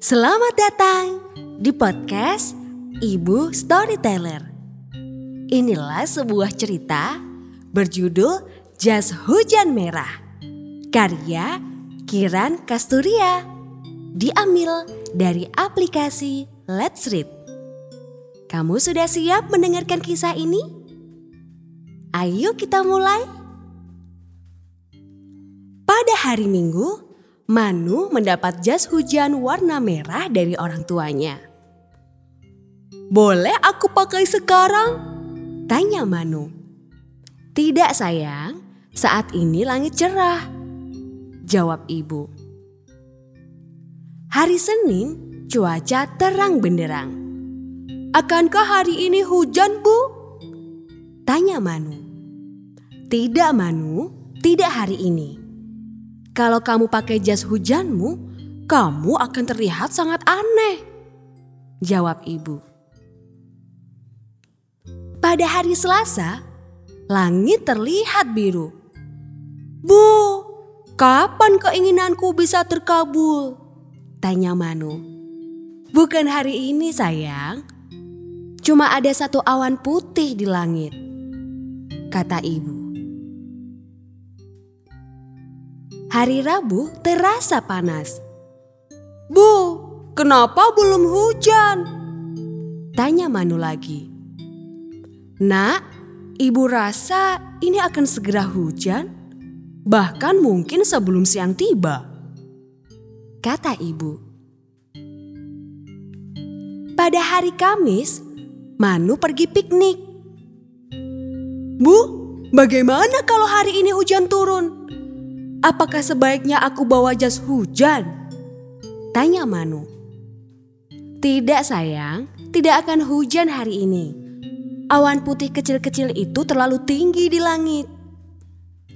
Selamat datang di podcast Ibu Storyteller. Inilah sebuah cerita berjudul Jas Hujan Merah. Karya Kiran Kasturia. Diambil dari aplikasi Let's Read. Kamu sudah siap mendengarkan kisah ini? Ayo kita mulai. Pada hari Minggu, Manu mendapat jas hujan warna merah dari orang tuanya. Boleh aku pakai sekarang? Tanya Manu. Tidak sayang, saat ini langit cerah. Jawab ibu. Hari Senin, cuaca terang benderang. Akankah hari ini hujan, Bu? Tanya Manu. Tidak, Manu, tidak hari ini. Kalau kamu pakai jas hujanmu, kamu akan terlihat sangat aneh. Jawab ibu. Pada hari Selasa, langit terlihat biru. Bu, kapan keinginanku bisa terkabul? Tanya Manu. Bukan hari ini sayang. Cuma ada satu awan putih di langit. Kata ibu. Hari Rabu terasa panas. Bu, kenapa belum hujan? Tanya Manu lagi. Nak, ibu rasa ini akan segera hujan. Bahkan mungkin sebelum siang tiba. Kata ibu. Pada hari Kamis, Manu pergi piknik. Bu, bagaimana kalau hari ini hujan turun? Apakah sebaiknya aku bawa jas hujan? Tanya Manu. Tidak sayang, tidak akan hujan hari ini. Awan putih kecil-kecil itu terlalu tinggi di langit.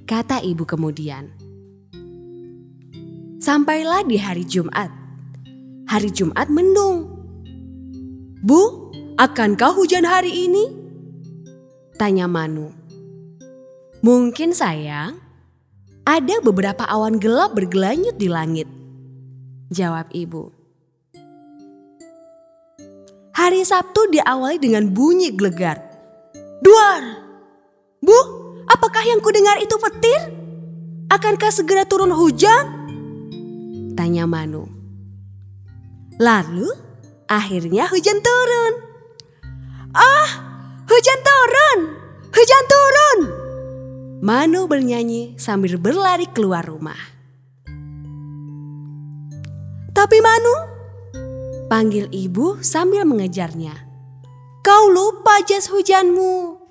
Kata ibu kemudian. Sampailah di hari Jumat. Hari Jumat mendung. Bu, akankah hujan hari ini? Tanya Manu. Mungkin sayang, ada beberapa awan gelap bergelanyut di langit. Jawab ibu. Hari Sabtu diawali dengan bunyi gelegar. Duar! Bu, apakah yang kudengar itu petir? Akankah segera turun hujan? Tanya Manu. Lalu akhirnya hujan turun. Ah, hujan turun! Hujan turun! Manu bernyanyi sambil berlari keluar rumah. Tapi Manu, panggil ibu sambil mengejarnya. Kau lupa jas hujanmu.